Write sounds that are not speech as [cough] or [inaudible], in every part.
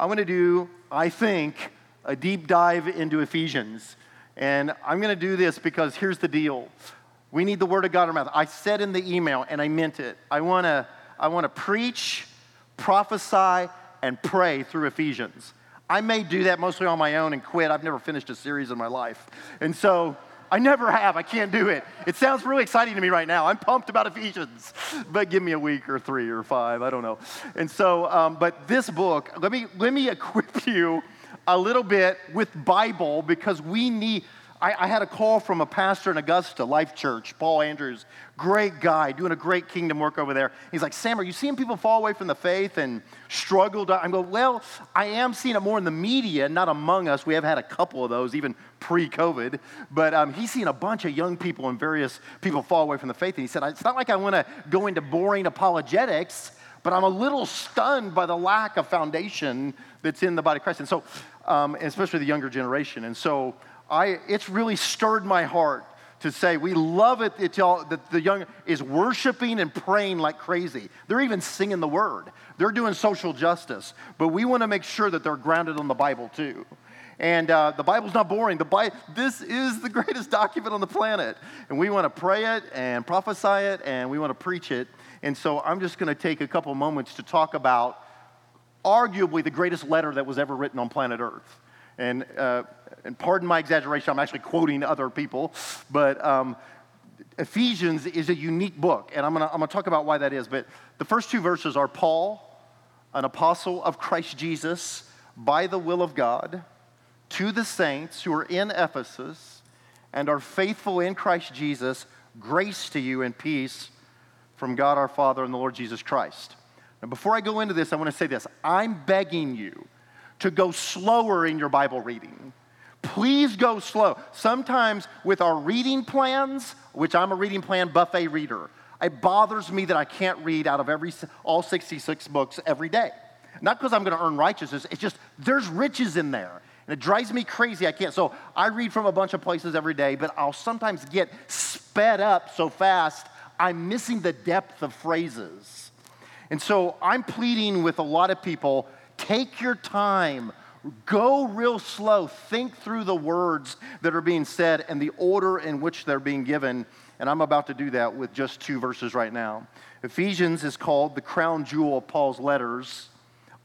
I'm going to do, I think, a deep dive into Ephesians. And I'm going to do this because here's the deal. We need the Word of God in our mouth. I said in the email, and I meant it. I want to I want to preach, prophesy, and pray through Ephesians. I may do that mostly on my own and quit. I've never finished a series in my life. And so I never have. I can't do it. It sounds really exciting to me right now. I'm pumped about Ephesians, but give me a week or three or five. I don't know. And so, um, but this book, let me, let me equip you a little bit with Bible because we need, I, I, had a call from a pastor in Augusta Life Church, Paul Andrews, great guy, doing a great kingdom work over there. He's like, Sam, are you seeing people fall away from the faith and struggle? To, I'm going, well, I am seeing it more in the media, not among us. We have had a couple of those, even pre-COVID. But um, he's seen a bunch of young people and various people fall away from the faith. And he said, it's not like I want to go into boring apologetics, but I'm a little stunned by the lack of foundation that's in the body of Christ. And so, um, especially the younger generation. And so, I, it's really stirred my heart to say we love it that the young is worshiping and praying like crazy. They're even singing the word. They're doing social justice, but we want to make sure that they're grounded on the Bible too. And uh, the Bible's not boring. The Bible, this is the [laughs] greatest document on the planet, and we want to pray it and prophesy it, and we want to preach it. And so I'm just going to take a couple moments to talk about arguably the greatest letter that was ever written on planet Earth. And uh, and pardon my exaggeration, I'm actually quoting other people, but um, Ephesians is a unique book, and I'm gonna, I'm gonna talk about why that is. But the first two verses are Paul, an apostle of Christ Jesus, by the will of God, to the saints who are in Ephesus and are faithful in Christ Jesus, grace to you and peace from God our Father and the Lord Jesus Christ. Now, before I go into this, I want to say this I'm begging you to go slower in your Bible reading. Please go slow. Sometimes with our reading plans, which I'm a reading plan buffet reader, it bothers me that I can't read out of every all 66 books every day. Not because I'm going to earn righteousness, it's just there's riches in there. And it drives me crazy. I can't. So I read from a bunch of places every day, but I'll sometimes get sped up so fast, I'm missing the depth of phrases. And so I'm pleading with a lot of people take your time Go real slow. Think through the words that are being said and the order in which they're being given. And I'm about to do that with just two verses right now. Ephesians is called the crown jewel of Paul's letters,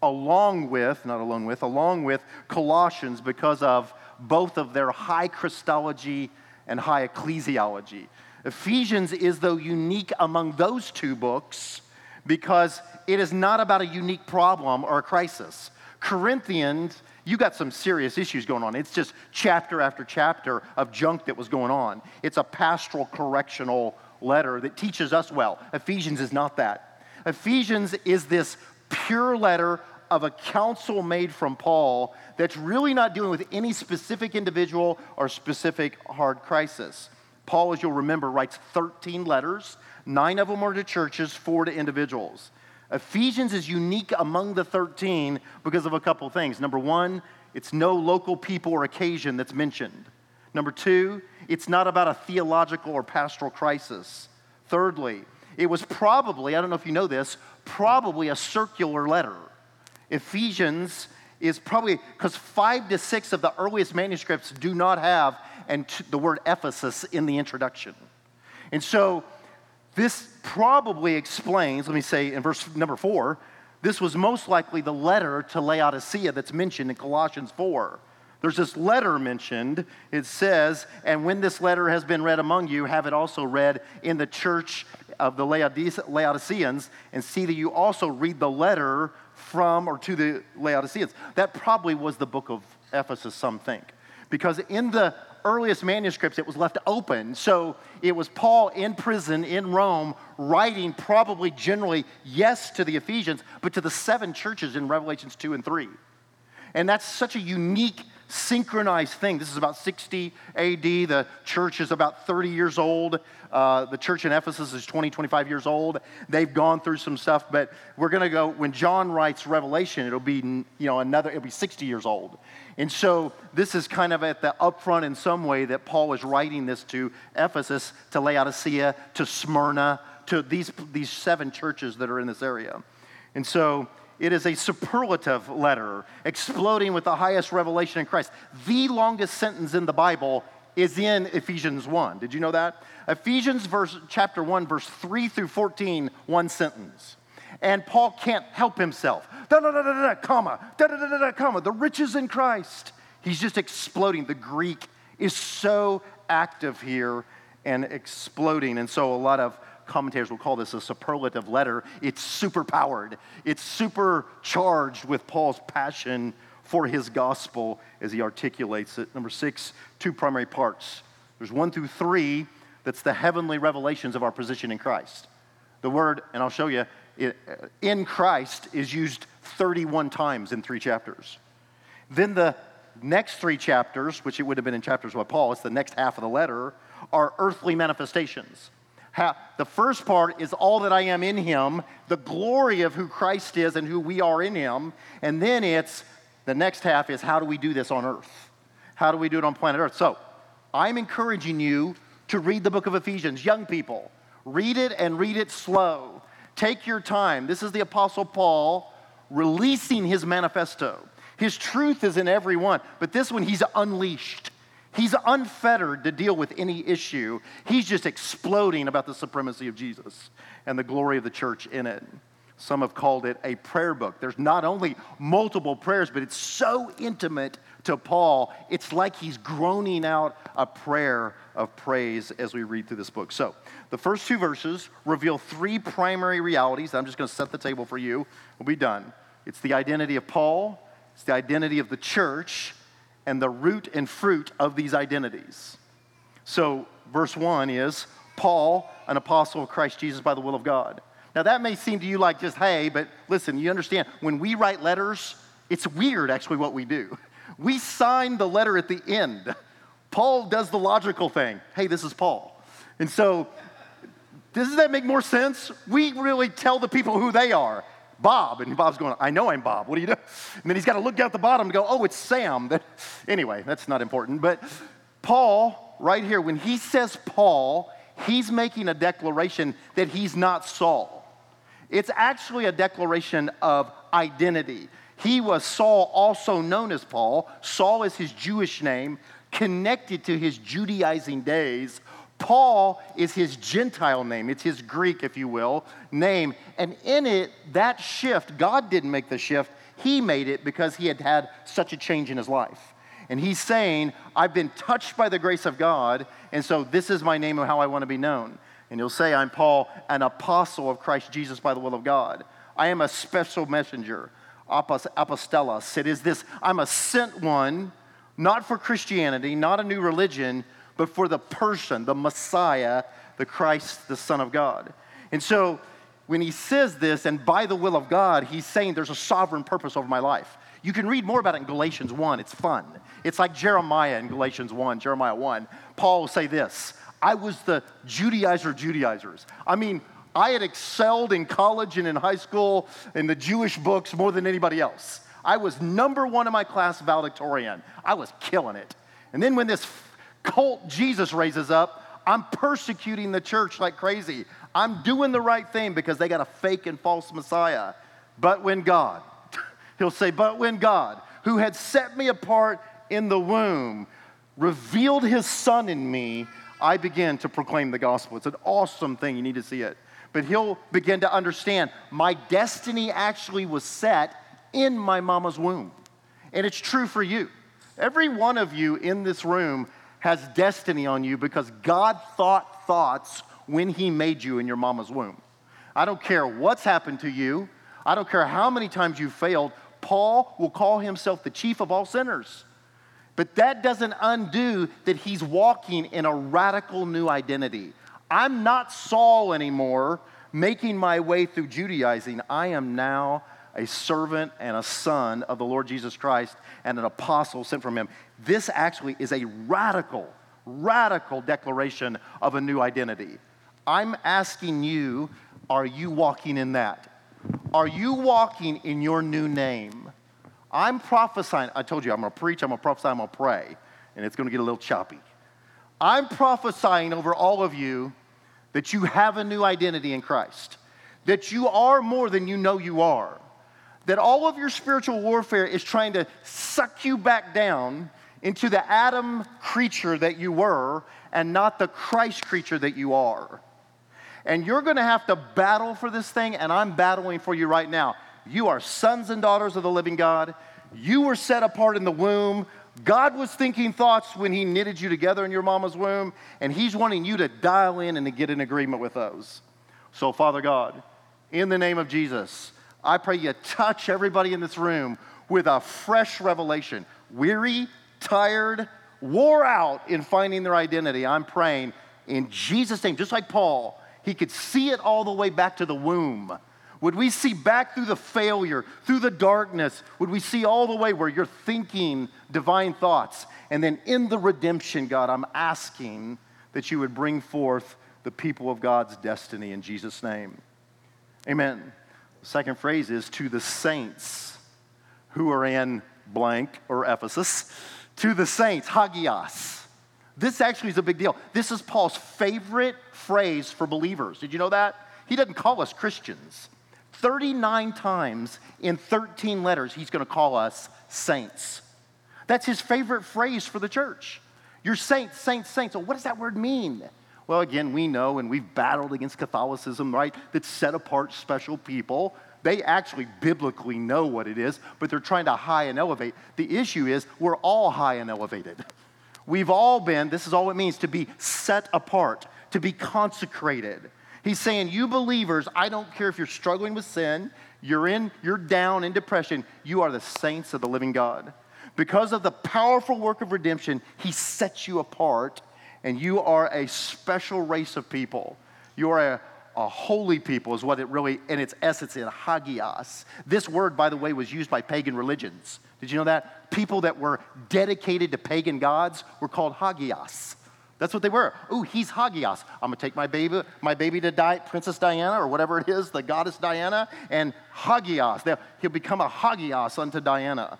along with, not alone with, along with Colossians because of both of their high Christology and high ecclesiology. Ephesians is, though, unique among those two books because it is not about a unique problem or a crisis. Corinthians, you got some serious issues going on. It's just chapter after chapter of junk that was going on. It's a pastoral correctional letter that teaches us well. Ephesians is not that. Ephesians is this pure letter of a counsel made from Paul that's really not dealing with any specific individual or specific hard crisis. Paul, as you'll remember, writes 13 letters. Nine of them are to churches, four to individuals. Ephesians is unique among the 13 because of a couple things. Number one, it's no local people or occasion that's mentioned. Number two, it's not about a theological or pastoral crisis. Thirdly, it was probably, I don't know if you know this, probably a circular letter. Ephesians is probably, because five to six of the earliest manuscripts do not have and the word Ephesus in the introduction. And so this probably explains, let me say in verse number four, this was most likely the letter to Laodicea that's mentioned in Colossians 4. There's this letter mentioned. It says, And when this letter has been read among you, have it also read in the church of the Laodiceans, and see that you also read the letter from or to the Laodiceans. That probably was the book of Ephesus, some think. Because in the earliest manuscripts, it was left open. So it was Paul in prison in Rome writing probably generally yes to the Ephesians, but to the seven churches in Revelations 2 and 3. And that's such a unique synchronized thing. This is about 60 AD. The church is about 30 years old. Uh, the church in Ephesus is 20, 25 years old. They've gone through some stuff, but we're going to go, when John writes Revelation, it'll be, you know, another, it'll be 60 years old. And so this is kind of at the upfront in some way that Paul is writing this to Ephesus, to Laodicea, to Smyrna, to these, these seven churches that are in this area. And so it is a superlative letter, exploding with the highest revelation in Christ. The longest sentence in the Bible is in Ephesians 1. Did you know that? Ephesians verse, chapter 1, verse 3 through 14, one sentence. And Paul can't help himself. Da da da da da, comma, da da da da da, comma, the riches in Christ. He's just exploding. The Greek is so active here and exploding. And so a lot of commentators will call this a superlative letter. It's superpowered, it's supercharged with Paul's passion for his gospel as he articulates it. Number six, two primary parts. There's one through three that's the heavenly revelations of our position in Christ. The word, and I'll show you, it, uh, in Christ is used 31 times in three chapters. Then the next three chapters, which it would have been in chapters by Paul, it's the next half of the letter, are earthly manifestations. How, the first part is all that I am in him, the glory of who Christ is and who we are in him. And then it's the next half is how do we do this on earth? How do we do it on planet earth? So I'm encouraging you to read the book of Ephesians. Young people, read it and read it slow. Take your time. This is the Apostle Paul releasing his manifesto. His truth is in every one, but this one he's unleashed. He's unfettered to deal with any issue. He's just exploding about the supremacy of Jesus and the glory of the church in it. Some have called it a prayer book. There's not only multiple prayers, but it's so intimate to Paul, it's like he's groaning out a prayer of praise as we read through this book. So, the first two verses reveal three primary realities. I'm just going to set the table for you. We'll be done. It's the identity of Paul, it's the identity of the church, and the root and fruit of these identities. So, verse 1 is Paul, an apostle of Christ Jesus by the will of God. Now, that may seem to you like just, hey, but listen, you understand, when we write letters, it's weird actually what we do. We sign the letter at the end. Paul does the logical thing. Hey, this is Paul. And so, does that make more sense? We really tell the people who they are. Bob. And Bob's going, I know I'm Bob. What do you do? And then he's got to look down at the bottom and go, oh, it's Sam. anyway, that's not important. But Paul, right here, when he says Paul, he's making a declaration that he's not Saul. It's actually a declaration of identity. He was Saul, also known as Paul. Saul is his Jewish name, connected to his Judaizing days. Paul is his Gentile name. It's his Greek, if you will, name. And in it, that shift, God didn't make the shift. He made it because he had had such a change in his life. And he's saying, I've been touched by the grace of God, and so this is my name of how I want to be known. And he'll say, I'm Paul, an apostle of Christ Jesus by the will of God. I am a special messenger, apostolos. It is this, I'm a sent one, not for Christianity, not a new religion, but for the person, the Messiah, the Christ, the Son of God. And so when he says this, and by the will of God, he's saying there's a sovereign purpose over my life. You can read more about it in Galatians 1. It's fun. It's like Jeremiah in Galatians 1, Jeremiah 1. Paul will say this I was the Judaizer Judaizers. I mean, I had excelled in college and in high school in the Jewish books more than anybody else. I was number one in my class valedictorian. I was killing it. And then when this cult Jesus raises up, I'm persecuting the church like crazy. I'm doing the right thing because they got a fake and false Messiah. But when God, [laughs] he'll say, but when God, who had set me apart in the womb, revealed his son in me, I began to proclaim the gospel. It's an awesome thing. You need to see it. But he'll begin to understand my destiny actually was set in my mama's womb. And it's true for you. Every one of you in this room has destiny on you because God thought thoughts when He made you in your mama's womb. I don't care what's happened to you, I don't care how many times you've failed. Paul will call himself the chief of all sinners. But that doesn't undo that he's walking in a radical new identity. I'm not Saul anymore, making my way through Judaizing. I am now a servant and a son of the Lord Jesus Christ and an apostle sent from him. This actually is a radical, radical declaration of a new identity. I'm asking you, are you walking in that? Are you walking in your new name? I'm prophesying. I told you, I'm going to preach, I'm going to prophesy, I'm going to pray, and it's going to get a little choppy. I'm prophesying over all of you that you have a new identity in Christ, that you are more than you know you are that all of your spiritual warfare is trying to suck you back down into the Adam creature that you were and not the Christ creature that you are. And you're going to have to battle for this thing, and I'm battling for you right now. You are sons and daughters of the living God. You were set apart in the womb. God was thinking thoughts when He knitted you together in your mama's womb, and He's wanting you to dial in and to get in agreement with those. So, Father God, in the name of Jesus, I pray you touch everybody in this room with a fresh revelation. Weary, tired, wore out in finding their identity. I'm praying in Jesus' name, just like Paul, he could see it all the way back to the womb. Would we see back through the failure, through the darkness? Would we see all the way where you're thinking divine thoughts? And then in the redemption, God, I'm asking that you would bring forth the people of God's destiny in Jesus' name. Amen. The second phrase is to the saints who are in blank or Ephesus. To the saints, hagios. This actually is a big deal. This is Paul's favorite phrase for believers. Did you know that? He doesn't call us Christians. 39 times in 13 letters, he's going to call us saints. That's his favorite phrase for the church. You're saints, saints, saints. Well, what does that word mean? Well, again, we know, and we've battled against Catholicism, right? That set apart special people. They actually biblically know what it is, but they're trying to high and elevate. The issue is we're all high and elevated. We've all been, this is all it means to be set apart, to be consecrated. He's saying, You believers, I don't care if you're struggling with sin, you're in, you're down in depression, you are the saints of the living God. Because of the powerful work of redemption, He sets you apart and you are a special race of people. You are a, a holy people, is what it really, in its essence, in hagios. This word, by the way, was used by pagan religions. Did you know that? People that were dedicated to pagan gods were called hagios. That's what they were. Ooh, he's Hagios. I'm gonna take my baby, my baby to die, Princess Diana or whatever it is, the goddess Diana, and Hagios. He'll become a Hagios unto Diana.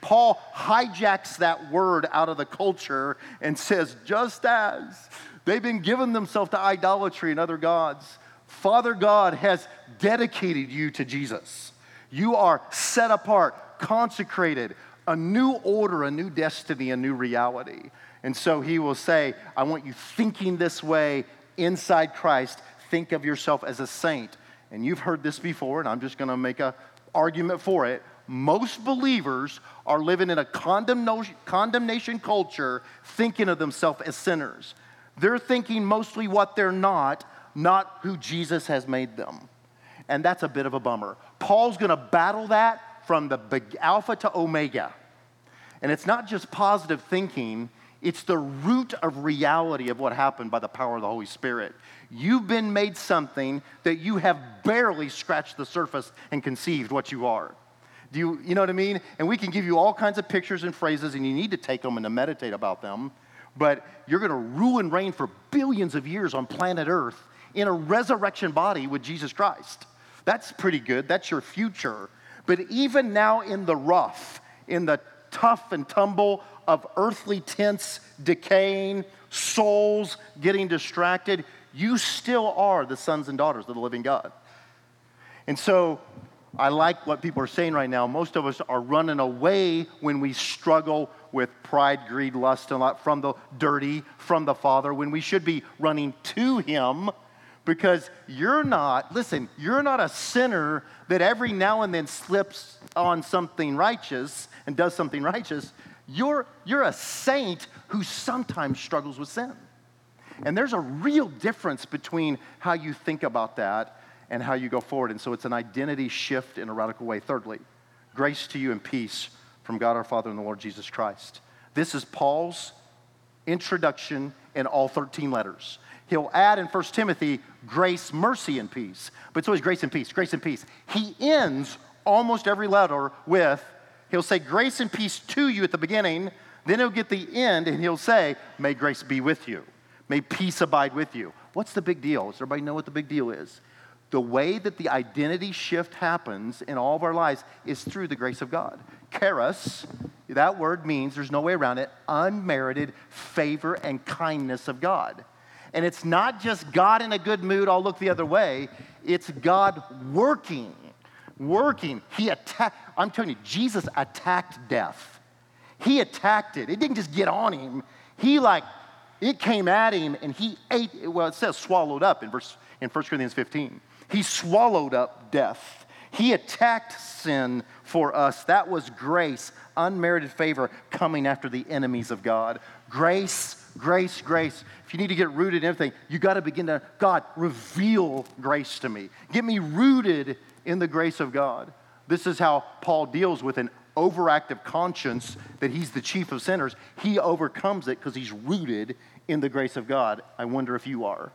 Paul hijacks that word out of the culture and says, just as they've been given themselves to idolatry and other gods, Father God has dedicated you to Jesus. You are set apart, consecrated, a new order, a new destiny, a new reality. And so he will say, I want you thinking this way inside Christ. Think of yourself as a saint. And you've heard this before, and I'm just going to make an argument for it most believers are living in a condemnation culture thinking of themselves as sinners. They're thinking mostly what they're not, not who Jesus has made them. And that's a bit of a bummer. Paul's going to battle that from the alpha to omega. And it's not just positive thinking, it's the root of reality of what happened by the power of the Holy Spirit. You've been made something that you have barely scratched the surface and conceived what you are. Do you, you know what I mean? And we can give you all kinds of pictures and phrases, and you need to take them and to meditate about them. But you're going to rule and reign for billions of years on planet Earth in a resurrection body with Jesus Christ. That's pretty good. That's your future. But even now, in the rough, in the tough and tumble of earthly tents decaying, souls getting distracted, you still are the sons and daughters of the living God. And so I like what people are saying right now. Most of us are running away when we struggle with pride, greed, lust, and lot from the dirty, from the Father, when we should be running to Him because you're not, listen, you're not a sinner that every now and then slips on something righteous and does something righteous. You're, you're a saint who sometimes struggles with sin. And there's a real difference between how you think about that and how you go forward. And so it's an identity shift in a radical way. Thirdly, grace to you and peace from God our Father and the Lord Jesus Christ. This is Paul's introduction in all 13 letters. He'll add in 1 Timothy grace, mercy, and peace. But it's always grace and peace, grace and peace. He ends almost every letter with, he'll say grace and peace to you at the beginning, then he'll get the end and he'll say, may grace be with you. May peace abide with you. What's the big deal? Does everybody know what the big deal is? The way that the identity shift happens in all of our lives is through the grace of God. Charis, that word means, there's no way around it, unmerited favor and kindness of God. And it's not just God in a good mood, I'll look the other way. It's God working working. He attacked, I'm telling you, Jesus attacked death. He attacked it. It didn't just get on him. He like, it came at him and he ate, well, it says swallowed up in verse in 1 Corinthians 15. He swallowed up death. He attacked sin for us. That was grace, unmerited favor coming after the enemies of God. Grace, grace, grace. If you need to get rooted in everything, you got to begin to, God, reveal grace to me. Get me rooted in the grace of God. This is how Paul deals with an overactive conscience that he's the chief of sinners. He overcomes it because he's rooted in the grace of God. I wonder if you are.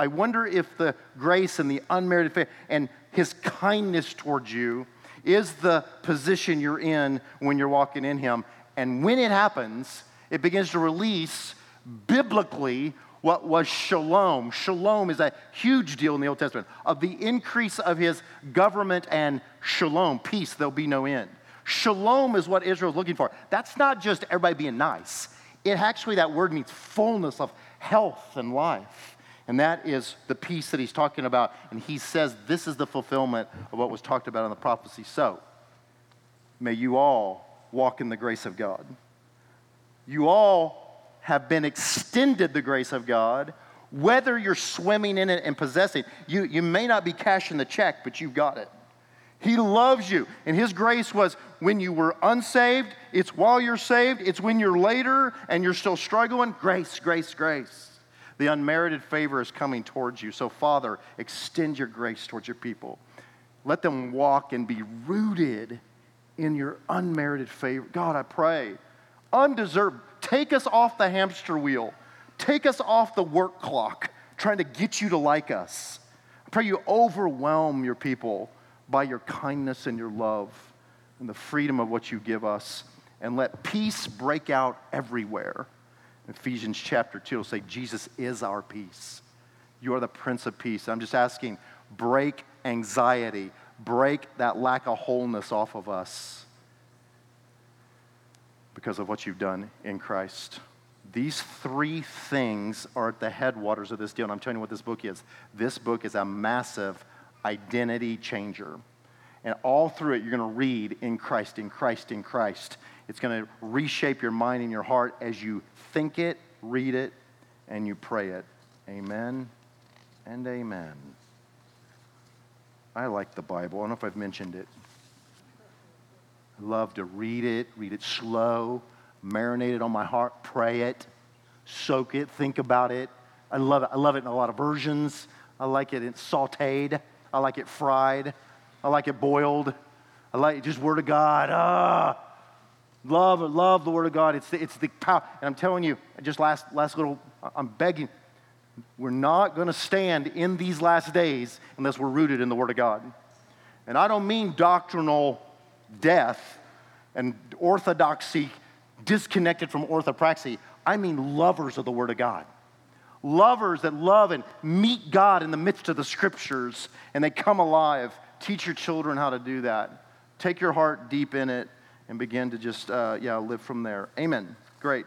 I wonder if the grace and the unmerited favor and his kindness towards you is the position you're in when you're walking in him. And when it happens, it begins to release biblically what was shalom. Shalom is a huge deal in the Old Testament of the increase of his government and shalom, peace, there'll be no end. Shalom is what Israel's looking for. That's not just everybody being nice. It actually, that word means fullness of health and life. And that is the peace that he's talking about. And he says this is the fulfillment of what was talked about in the prophecy. So, may you all walk in the grace of God. You all have been extended the grace of God, whether you're swimming in it and possessing. You, you may not be cashing the check, but you've got it. He loves you. And His grace was when you were unsaved, it's while you're saved, it's when you're later and you're still struggling. Grace, grace, grace. The unmerited favor is coming towards you. So, Father, extend your grace towards your people. Let them walk and be rooted in your unmerited favor. God, I pray, undeserved, take us off the hamster wheel, take us off the work clock, trying to get you to like us. I pray you overwhelm your people by your kindness and your love and the freedom of what you give us, and let peace break out everywhere. Ephesians chapter 2 will say, Jesus is our peace. You are the Prince of Peace. I'm just asking, break anxiety, break that lack of wholeness off of us because of what you've done in Christ. These three things are at the headwaters of this deal, and I'm telling you what this book is. This book is a massive identity changer. And all through it, you're going to read in Christ, in Christ, in Christ. It's going to reshape your mind and your heart as you think it, read it, and you pray it. Amen and amen. I like the Bible. I don't know if I've mentioned it. I love to read it, read it slow, marinate it on my heart, pray it, soak it, think about it. I love it. I love it in a lot of versions. I like it in sauteed. I like it fried. I like it boiled. I like just Word of God. Ah, Love, love the Word of God. It's the, it's the power. And I'm telling you, just last, last little, I'm begging, we're not going to stand in these last days unless we're rooted in the Word of God. And I don't mean doctrinal death and orthodoxy disconnected from orthopraxy. I mean lovers of the Word of God. Lovers that love and meet God in the midst of the scriptures and they come alive. Teach your children how to do that. Take your heart deep in it and begin to just, uh, yeah, live from there. Amen. Great.